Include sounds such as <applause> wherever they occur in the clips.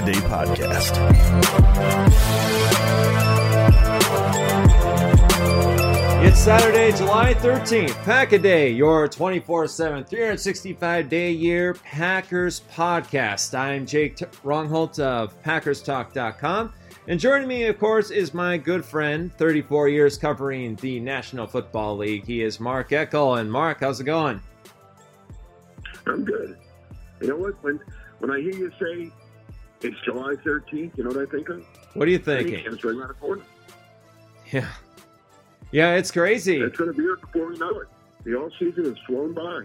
A Day Podcast. It's Saturday, July 13th. Pack a Day, your 24 7, 365 day year Packers podcast. I'm Jake T- Rongholt of PackersTalk.com. And joining me, of course, is my good friend, 34 years covering the National Football League. He is Mark Eckel. And Mark, how's it going? I'm good. You know what? When when I hear you say it's July 13th, you know what I think of? What are you think thinking? It's right around the corner. Yeah. Yeah, it's crazy. It's going to be here before we know it. The all season has flown by.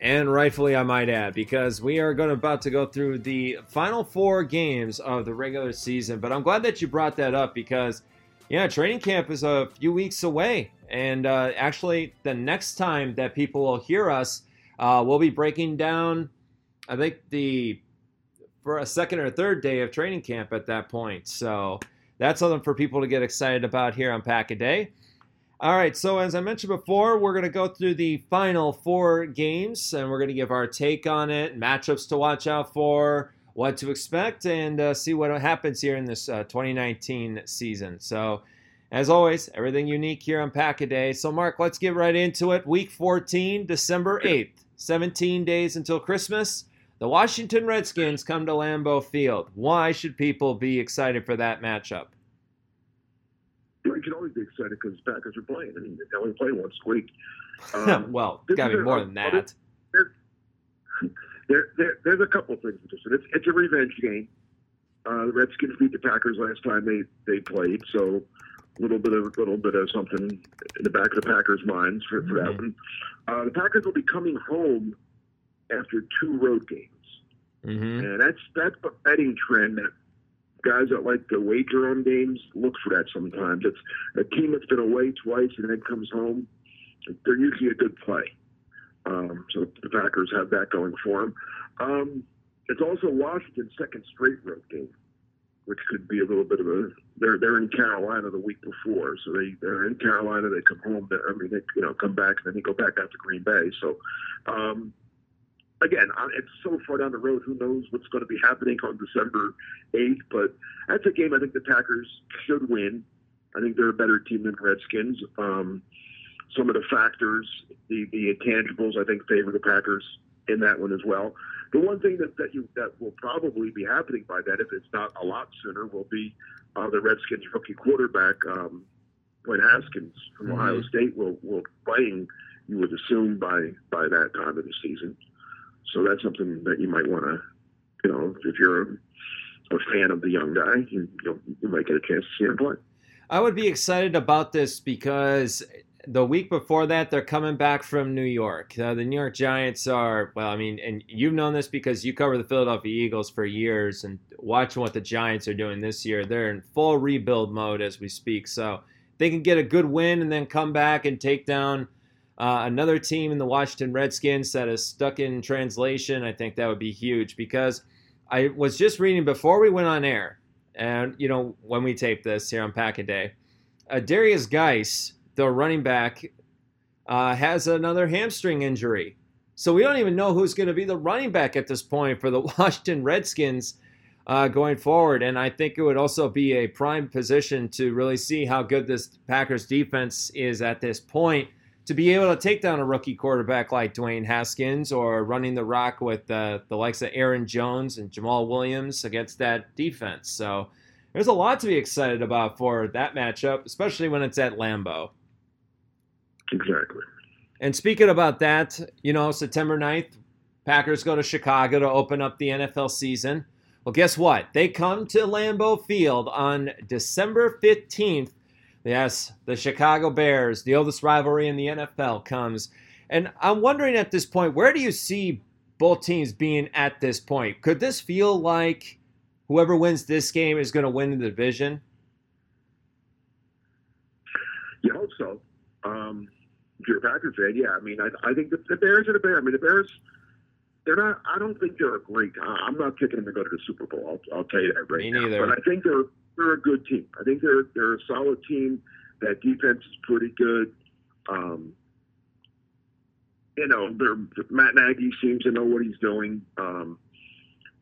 and rightfully I might add, because we are going to about to go through the final four games of the regular season. But I'm glad that you brought that up because, yeah, training camp is a few weeks away, and uh, actually, the next time that people will hear us, uh, we'll be breaking down. I think the for a second or third day of training camp at that point. So that's something for people to get excited about here on Pack a Day. All right, so as I mentioned before, we're going to go through the final four games and we're going to give our take on it, matchups to watch out for, what to expect, and uh, see what happens here in this uh, 2019 season. So, as always, everything unique here on Pack a Day. So, Mark, let's get right into it. Week 14, December 8th, 17 days until Christmas. The Washington Redskins come to Lambeau Field. Why should people be excited for that matchup? You can always be excited because the Packers are playing. I mean, they only play once a week. <laughs> Um, well, got to be more than that. There, there, there's a couple of things interesting. It's, it's a revenge game. Uh, the Redskins beat the Packers last time they, they played, so a little bit of little bit of something in the back of the Packers' minds for, for that one. Uh, the Packers will be coming home after two road games. hmm And that's that's a betting trend that guys that like to wager on games look for that sometimes. It's a team that's been away twice and then comes home. They're usually a good play. Um, so the Packers have that going for them. Um, it's also Washington's second straight road game, which could be a little bit of a. They're they're in Carolina the week before, so they they're in Carolina. They come home. I mean, they you know come back and then they go back out to Green Bay. So. Um, again, it's so far down the road. Who knows what's going to be happening on December 8th? But that's a game I think the Packers should win. I think they're a better team than Redskins. Um, some of the factors, the, the intangibles, I think favor the Packers in that one as well. The one thing that, that you that will probably be happening by then, if it's not a lot sooner, will be uh, the Redskins rookie quarterback um, Haskins from mm-hmm. Ohio State will will playing. You would assume by by that time of the season. So that's something that you might want to, you know, if you're a, a fan of the young guy, you, you might get a chance to see him play. I would be excited about this because the week before that, they're coming back from New York. Uh, the New York Giants are, well, I mean, and you've known this because you cover the Philadelphia Eagles for years and watching what the Giants are doing this year. They're in full rebuild mode as we speak. So they can get a good win and then come back and take down uh, another team in the Washington Redskins that is stuck in translation. I think that would be huge because I was just reading before we went on air, and you know, when we tape this here on Pack a Day, uh, Derrius Guice the running back, uh, has another hamstring injury. So we don't even know who's going to be the running back at this point for the <laughs> Washington Redskins uh, going forward. And I think it would also be a prime position to really see how good this Packers defense is at this point to be able to take down a rookie quarterback like Dwayne Haskins or running the rock with uh, the likes of Aaron Jones and Jamaal Williams against that defense. So there's a lot to be excited about for that matchup, especially when it's at Lambeau. Exactly. And speaking about that, you know, September 9th, Packers go to Chicago to open up the NFL season. Well, guess what? They come to Lambeau Field on December 15th. Yes, the Chicago Bears, the oldest rivalry in the NFL, comes. And I'm wondering at this point, where do you see both teams being at this point? Could this feel like whoever wins this game is going to win the division? You hope so. Um, if you're a Packers fan, yeah. I mean, I, I think the, the Bears are the Bears. I mean, the Bears, they're not. I don't think they're a great. I'm not picking them to go to the Super Bowl. I'll, I'll tell you that right Me now. Neither. But I think they're they're a good team. I think they're they're a solid team. That defense is pretty good. Um, you know, Matt Nagy seems to know what he's doing. Um,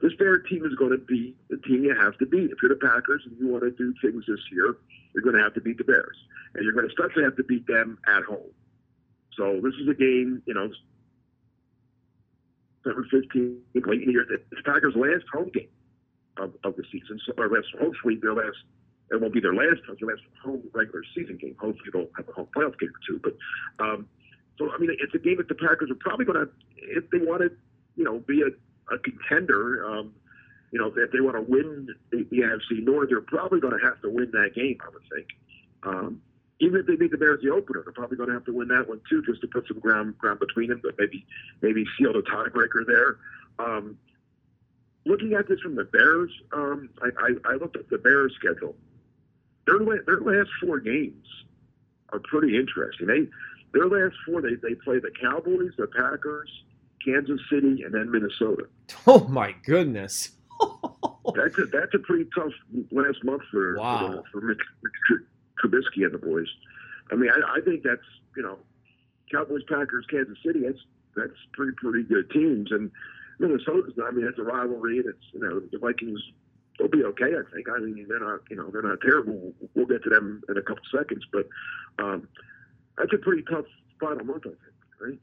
this Bear team is going to be the team you have to beat. If you're the Packers and you want to do things this year, you're going to have to beat the Bears, and you're going to especially have to beat them at home. So this is a game, you know, September 15th, late in the year. It's Packers' last home game of, of the season. So, or last, hopefully their last, it won't be their last, their last home regular season game. Hopefully they'll have a home playoff game or two. But, um, so, I mean, it's a game that the Packers are probably going to, if they want to, you know, be a, a contender, um, you know, if they want to win the, NFC North, they're probably going to have to win that game, I would think. Um, even if they beat the Bears the opener, they're probably going to have to win that one too, just to put some ground ground between them. But maybe maybe seal the tiebreaker there. Um, looking at this from the Bears, um, I, I, I looked at the Bears schedule. Their their last four games are pretty interesting. They their last four they they play the Cowboys, the Packers, Kansas City, and then Minnesota. <laughs> Oh my goodness. <laughs> that's a that's a pretty tough last month for wow. for, for Trubisky and the boys. I mean, I, I think that's you know, Cowboys, Packers, Kansas City. That's that's pretty pretty good teams, and Minnesota's. I mean, it's a rivalry, and it's you know the Vikings. They'll be okay, I think. I mean, they're not you know they're not terrible. We'll get to them in a couple seconds, but um, that's a pretty tough final month, I think. Right.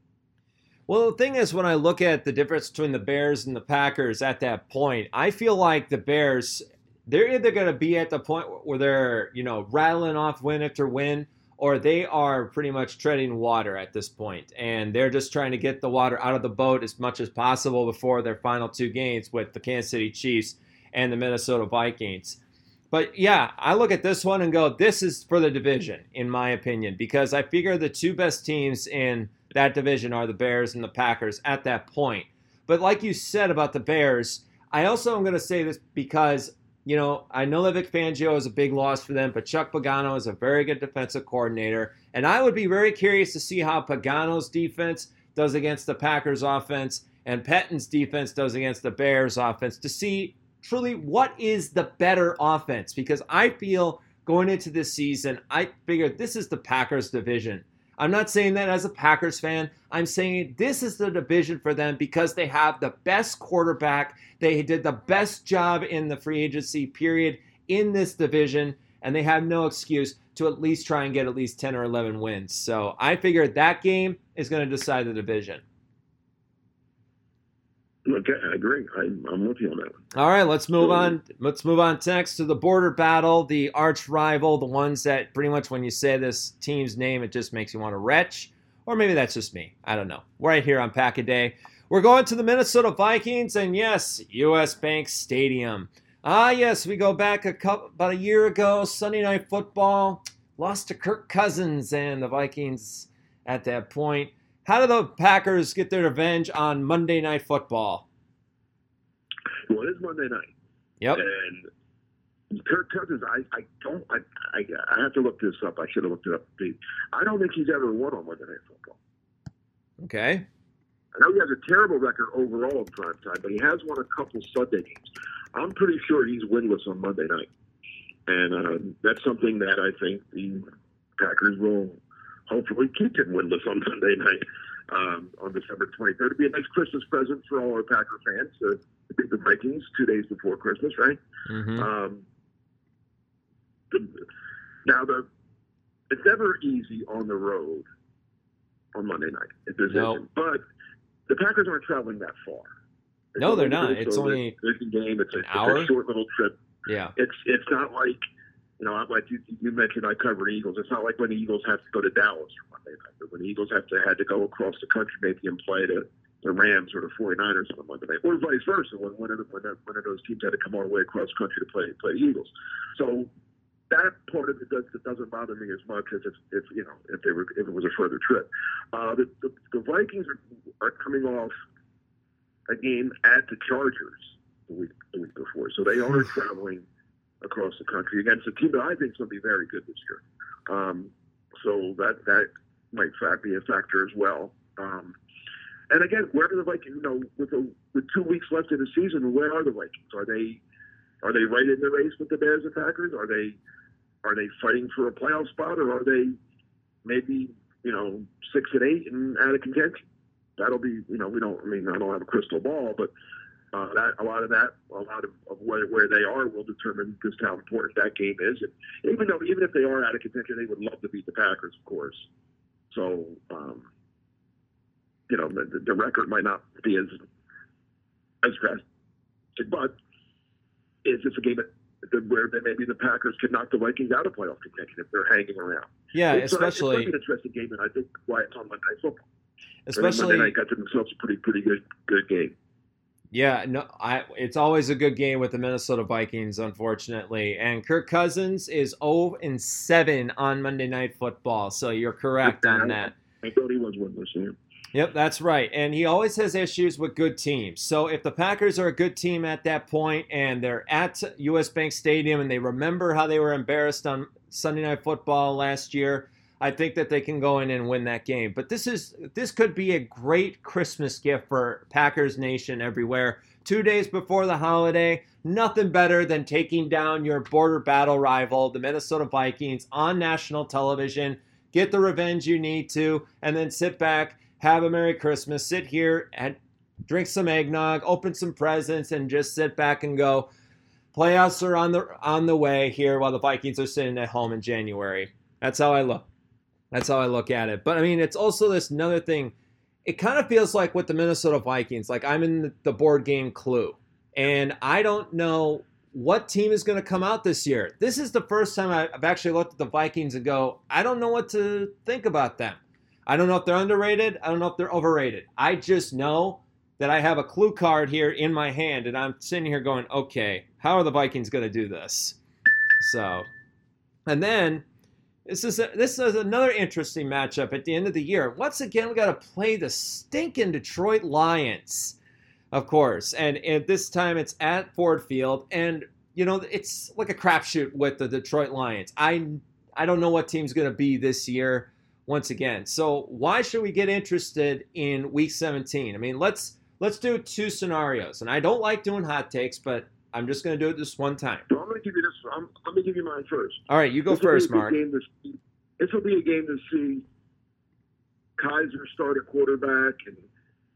Well, the thing is, when I look at the difference between the Bears and the Packers at that point, I feel like the Bears they're either going to be at the point where they're, you know, rattling off win after win, or they are pretty much treading water at this point, and they're just trying to get the water out of the boat as much as possible before their final two games with the Kansas City Chiefs and the Minnesota Vikings. But yeah, I look at this one and go, this is for the division, in my opinion, because I figure the two best teams in that division are the Bears and the Packers at that point. But like you said about the Bears, I also am going to say this because you know, I know that Vic Fangio is a big loss for them, but Chuck Pagano is a very good defensive coordinator. And I would be very curious to see how Pagano's defense does against the Packers offense and Pettine's defense does against the Bears offense to see truly what is the better offense. Because I feel going into this season, I figured this is the Packers division. I'm not saying that as a Packers fan. I'm saying this is the division for them because they have the best quarterback. They did the best job in the free agency period in this division, and they have no excuse to at least try and get at least 10 or 11 wins. So I figured that game is going to decide the division. Okay, I agree. I, I'm with you on that one. All right, let's move on. Let's move on next to the border battle, the arch rival, the ones that pretty much when you say this team's name, it just makes you want to retch. Or maybe that's just me. I don't know. Right here on Pack a Day. We're going to the Minnesota Vikings, and yes, US Bank Stadium. Ah, yes, we go back a couple, about a year ago, Sunday Night Football, lost to Kirk Cousins and the Vikings at that point. How do the Packers get their revenge on Monday Night Football? Well, it is Monday night. Yep. And Kirk Cousins, I, I don't, I, I, I have to look this up. I should have looked it up. I don't think he's ever won on Monday Night Football. Okay. I know he has a terrible record overall in prime time, but he has won a couple Sunday games. I'm pretty sure he's winless on Monday night, and uh, that's something that I think the Packers will hopefully keep him winless on Monday night um, on December 23rd. It'd be a nice Christmas present for all our Packer fans to beat the Vikings two days before Christmas, right? Mm-hmm. Um, now the it's never easy on the road on Monday night. It just No. isn't. But the Packers aren't traveling that far. It's No, they're not. It's only it's a game. It's a, an it's hour? a short little trip. Yeah. It's it's not like you know, I'm like you, you mentioned. I covered Eagles. It's not like when the Eagles have to go to Dallas for Monday night, but when the Eagles have to had to go across the country, maybe and play the the Rams or the 49ers on Monday night, or vice versa. When one of the, when, one of those teams had to come all the way across country to play play the Eagles, so that part of it does, it doesn't bother me as much as if, if you know if they were if it was a further trip. Uh, the, the the Vikings are, are coming off a game at the Chargers the week the week before, so they are <sighs> traveling across the country against a team that I think is going to be very good this year. Um, so that that might be a factor as well. Um, and again, where are the Vikings? You know, with the, with two weeks left in the season, where are the Vikings? Are they are they right in the race with the Bears and Packers? Are they are they fighting for a playoff spot, or are they maybe you know six and eight and out of contention? That'll be you know we don't I mean I don't have a crystal ball, but uh, that a lot of that a lot of, of where, where they are will determine just how important that game is. And even though even if they are out of contention, they would love to beat the Packers, of course. So um, you know the, the record might not be as as drastic, but is this a game that where maybe the Packers could knock the Vikings out of playoff contention if they're hanging around? Yeah, It's, especially it's like an interesting game, and I think why it's on Monday Night Football. Especially Monday night got to themselves a pretty pretty good good game. Yeah, no, I. It's always a good game with the Minnesota Vikings, unfortunately. And Kirk Cousins is 0 and 7 on Monday Night Football, so you're correct on that. I thought he was winless. Yeah. Yep, that's right. And he always has issues with good teams. So if the Packers are a good team at that point and they're at US Bank Stadium and they remember how they were embarrassed on Sunday Night Football last year, I think that they can go in and win that game. But this is this could be a great Christmas gift for Packers Nation everywhere. 2 days before the holiday, nothing better than taking down your border battle rival, the Minnesota Vikings on national television. Get the revenge you need to and then sit back have a Merry Christmas, sit here and drink some eggnog, open some presents, and just sit back and go. Playoffs are on the on the way here while the Vikings are sitting at home in January. That's how I look. That's how I look at it. But I mean, it's also this another thing. It kind of feels like with the Minnesota Vikings, like I'm in the, board game Clue, and I don't know what team is going to come out this year. This is the first time I've actually looked at the Vikings and go, I don't know what to think about them. I don't know if they're underrated. I don't know if they're overrated. I just know that I have a clue card here in my hand, and I'm sitting here going, okay, how are the Vikings going to do this? So, and then this is a, this is another interesting matchup at the end of the year. Once again, we got to play the stinking Detroit Lions, of course, and at this time it's at Ford Field, and you know it's like a crapshoot with the Detroit Lions. I I don't know what team's going to be this year once again. So why should we get interested in week 17? I mean, let's let's do two scenarios. And I don't like doing hot takes, but I'm just going to do it this one time. I'm going to give you this. I'm, gonna give you mine first. All right, you go This first, a Mark. to see- This will be a game to see Kizer start at quarterback and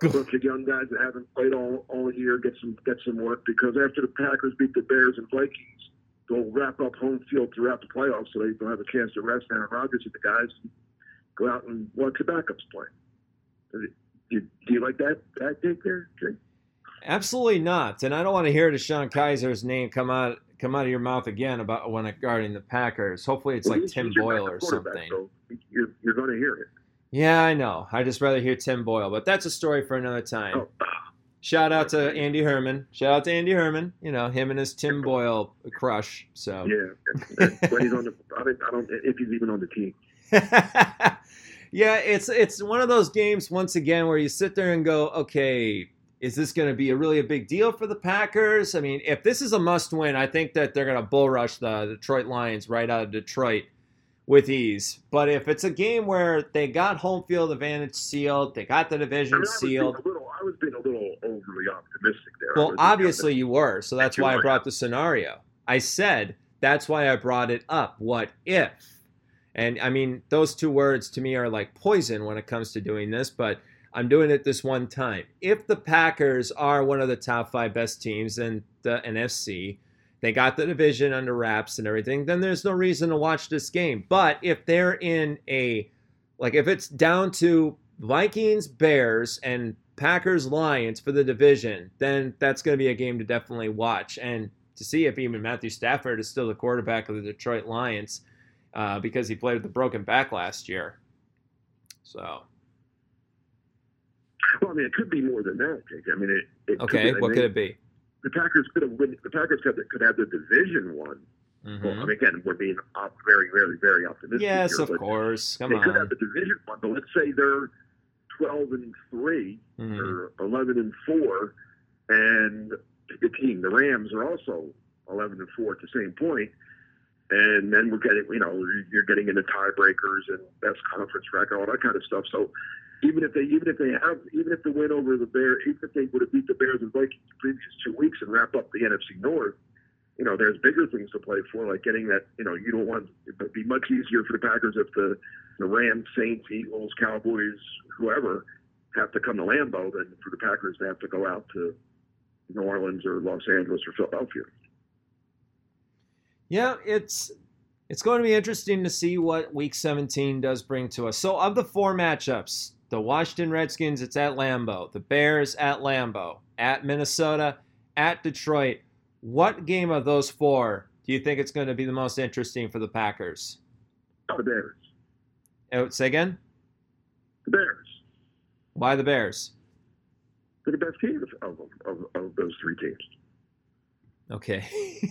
a bunch of young guys that haven't played all, all year get some get some work because after the Packers beat the Bears and Vikings, they'll wrap up home field throughout the playoffs so they don't have a chance to rest Aaron Rodgers and the guys and go out and watch the backups play. Do you, do you like that that take there, Jay? Absolutely not. And I don't want to hear DeShone Kizer's name come out come out of your mouth again about when regarding the Packers. Hopefully, it's Well, like Tim Boyle or something. So you're you're going to hear it. Yeah, I know. I just rather hear Tim Boyle, but that's a story for another time. Oh, Shout out to Andy Herman. Shout out to Andy Herman. You know him and his Tim Boyle crush. So yeah. when he's on the, I don't, I don't if he's even on the team. <laughs> yeah, it's it's one of those games once again where you sit there and go, okay, is this going to be a really a big deal for the Packers? I mean, if this is a must-win, I think that they're going to bull rush the Detroit Lions right out of Detroit with ease. But if it's a game where they got home field advantage sealed, they got the division mean, I being sealed. little, I was being a little overly optimistic there. Well, obviously you were, so that's why I brought the scenario. I said that's why I brought it up. What if? And I mean, those two words to me are like poison when it comes to doing this, but I'm doing it this one time. If the Packers are one of the top five best teams in the NFC, they got the division under wraps and everything, then there's no reason to watch this game. But if they're in a, like, if it's down to Vikings, Bears, and Packers, Lions for the division, then that's going to be a game to definitely watch. And to see if even Matthew Stafford is still the quarterback of the Detroit Lions uh, because he played with a broken back last year. So, I mean, it could be more than that, Jake. I mean, it. it okay, could, I what mean, could it be? The Packers could have win. The Packers could, have, could have the division won. Well, I mean, again, we're being op- very, very, very optimistic. Yes, here, of course. Come They could have the division one, but let's say they're twelve and 3 Mhm. or eleven and four, and the team, the Rams, are also eleven and four at the same point. And then we're getting, you know, you're getting into tiebreakers and best conference record, all that kind of stuff. So even if they, even if they have, even if the win over the Bears, even if they would have beat the Bears and Vikings the previous two weeks and wrap up the NFC North, you know, there's bigger things to play for, like getting that. You know, you don't want it would be much easier for the Packers if the the Rams, Saints, Eagles, Cowboys, whoever have to come to Lambeau than for the Packers to have to go out to New Orleans or Los Angeles or Philadelphia. Yeah, it's it's going to be interesting to see what Week 17 does bring to us. So, of the four matchups, the Washington Redskins, it's at Lambeau. The Bears at Lambeau. At Minnesota. At Detroit. What game of those four do you think it's going to be the most interesting for the Packers? Oh, the Bears. Oh, say again. The Bears. Why the Bears? They're the best team of, of, of, those three teams. Okay.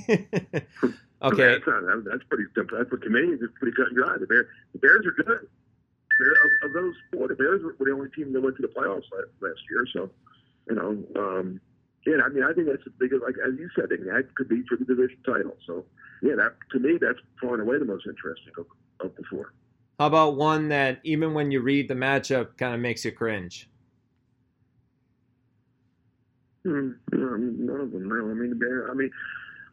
<laughs> Okay. That's, not, that's pretty simple. That's what to me is pretty cut and dry. The, Bear, the Bears are good. Bear, of, of those four, the Bears were, the only team that went to the playoffs last, last year. So, you know, um, yeah, I mean, I think that's the biggest, like as you said, that could be for the division title. So, yeah, that to me, that's far and away the most interesting of, of the four. How about one that even when you read the matchup kind of makes you cringe? Hmm, none of them, really. I mean, the Bear. I mean,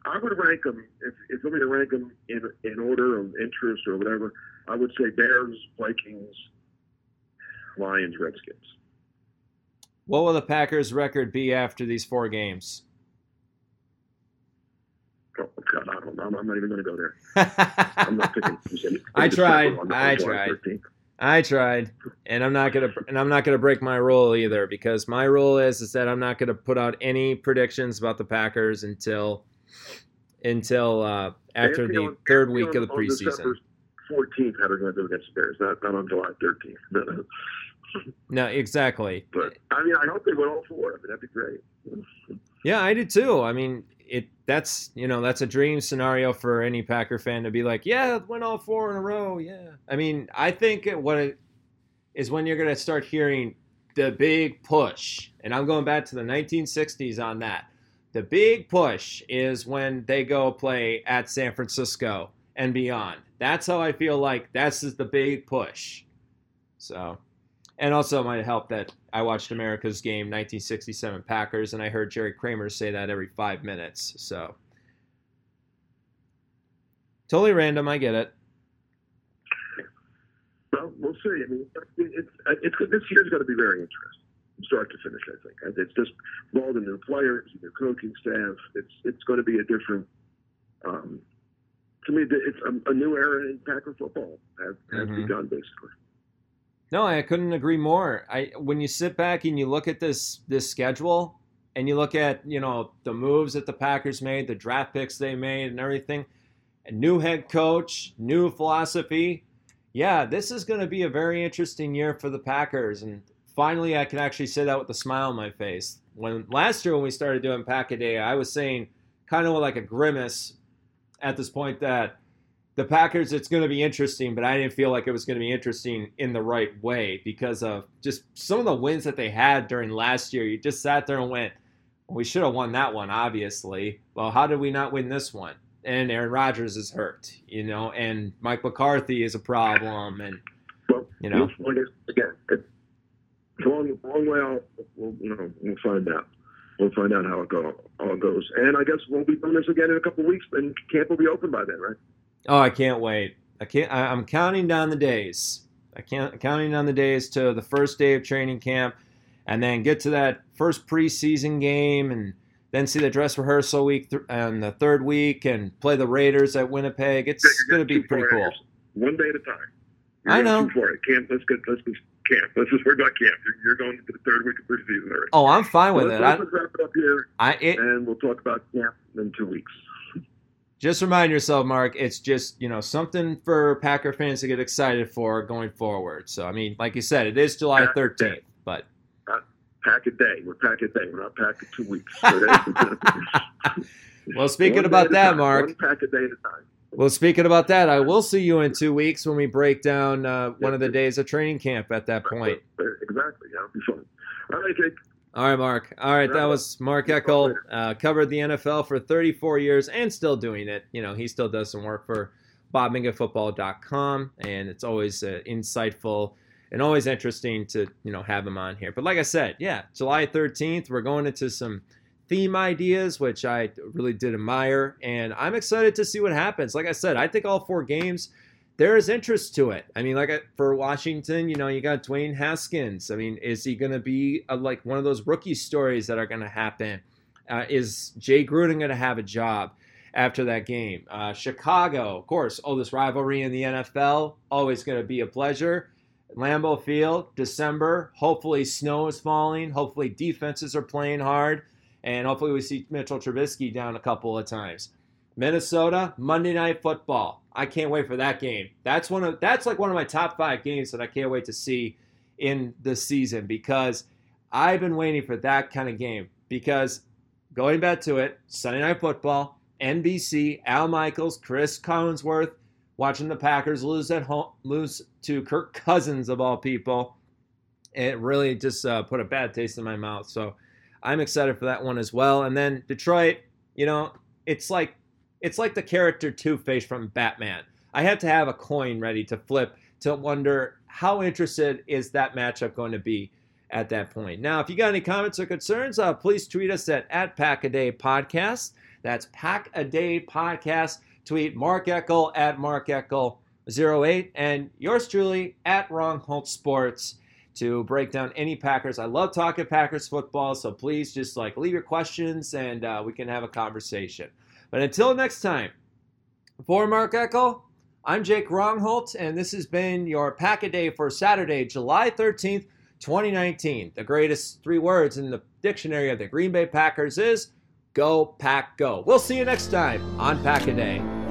I would rank them if if going to rank them in in order of interest or whatever. I would say Bears, Vikings, Lions, Redskins. What will the Packers' record be after these four games? Oh God, I don't know. I'm not even going to go there. <laughs> I'm not picking. I tried. I tried. 13th. I tried, and I'm not gonna, and I'm not gonna break my rule either because my rule is is that I'm not gonna put out any predictions about the Packers until until uh, after the on- third week of the on- on preseason. December 14th, how they're going to do against the Bears, not, not on July 13th. <laughs> No, exactly. but I mean, I hope they win all four. I mean, that'd be great. Yeah, I do too. I mean, it that's you know that's a dream scenario for any Packer fan to be like, yeah, win all four in a row. Yeah, I mean, I think what it is when you're gonna start hearing the big push, and I'm going back to the 1960s on that. The big push is when they go play at San Francisco and beyond. That's how I feel like that's is the big push. So, and also it might help that I watched America's Game 1967 Packers, and I heard Jerry Kramer say that every five minutes. So, totally random. I get it. Well, we'll see. I mean, it's, it's this year's going to be very interesting, start to finish. I think it's just the new players, new coaching staff. It's it's going to be a different. Um, to me, it's a, a new era in Packer football has, has Mhm. begun, basically. No, I couldn't agree more. I when you sit back and you look at this this schedule, and you look at you know the moves that the Packers made, the draft picks they made, and everything, a new head coach, new philosophy. Yeah, this is going to be a very interesting year for the Packers, and finally, I can actually say that with a smile on my face. When last year when we started doing Pack a Day, I was saying kind of like a grimace at this point that the Packers, it's going to be interesting, but I didn't feel like it was going to be interesting in the right way because of just some of the wins that they had during last year. You just sat there and went, we should have won that one, obviously. Well, how did we not win this one? And Aaron Rodgers is hurt, you know, and Mike McCarthy is a problem, and you know, again, it's a long, long way off. We'll, you know, we'll find out. We'll find out how it go, it goes, and I guess we'll be doing this again in a couple of weeks, and camp will be open by then, right? Oh, I can't wait. I can't. I, am counting down the days. I can't counting down the days to the first day of training camp, and then get to that first preseason game, and then see the dress rehearsal week th- and the third week, and play the Raiders at Winnipeg. It's yeah, going to be pretty cool. One day at a time. You're I know. For it. Camp. Let's get. Let's get camp. Let's just worry about camp. You're, you're going into the third week of preseason already. Oh, I'm fine with so it. Let's, let's wrap it up here, I, it, and we'll talk about camp in two weeks <laughs> just remind yourself, Mark, it's just, you know, something for Packer fans to get excited for going forward. So, I mean, like you said, it is July 13th, but. Uh, pack a day. We're pack a day. We're not packing two weeks. <laughs> <laughs> well, speaking about that, Mark. One pack a day at a time. Well, speaking about that, I will see you in two weeks when we break down uh, one of the days of training camp at that point. Exactly. Yeah, be fun. All right, Jake. All right, Mark. All right, that was Mark Eckel. Uh, covered the NFL for 34 years and still doing it. You know, he still does some work for BobMcGinnFootball.com, and it's always uh, insightful and always interesting to you know have him on here. But like I said, yeah, July 13th, we're going into some theme ideas, which I really did admire, and I'm excited to see what happens. Like I said, I think all four games there is interest to it. I mean, like for Washington, you know, you got Dwayne Haskins. I mean, is he going to be a, like one of those rookie stories that are going to happen? Uh, is Jay Gruden going to have a job after that game? Uh, Chicago, of course, oh, this rivalry in the NFL, always going to be a pleasure. Lambeau Field, December. Hopefully, snow is falling. Hopefully, defenses are playing hard. And hopefully, we see Mitchell Trubisky down a couple of times. Minnesota, Monday Night Football. I can't wait for that game. That's one of that's like one of my top five games that I can't wait to see in the season because I've been waiting for that kind of game. Because going back to it, Sunday Night Football, NBC, Al Michaels, Chris Collinsworth, watching the Packers lose at home, lose to Kirk Cousins of all people. It really just uh, put a bad taste in my mouth. So I'm excited for that one as well. And then Detroit, you know, it's like it's like the character Two Face from Batman. I had to have a coin ready to flip to wonder how interested is that matchup going to be at that point. Now, if you got any comments or concerns, uh, please tweet us at, at Pack a Day Podcast. That's Pack a Day Podcast. Tweet Mark Eckel at Mark Eckel 08 and yours truly at Rongholt Sports to break down any Packers. I love talking Packers football, so please just like leave your questions and uh, we can have a conversation. But until next time, for Mark Eckel, I'm Jake Rongholt, and this has been your Pack a Day for Saturday, July 13th, 2019. The greatest three words in the dictionary of the Green Bay Packers is Go Pack Go. We'll see you next time on Pack a Day.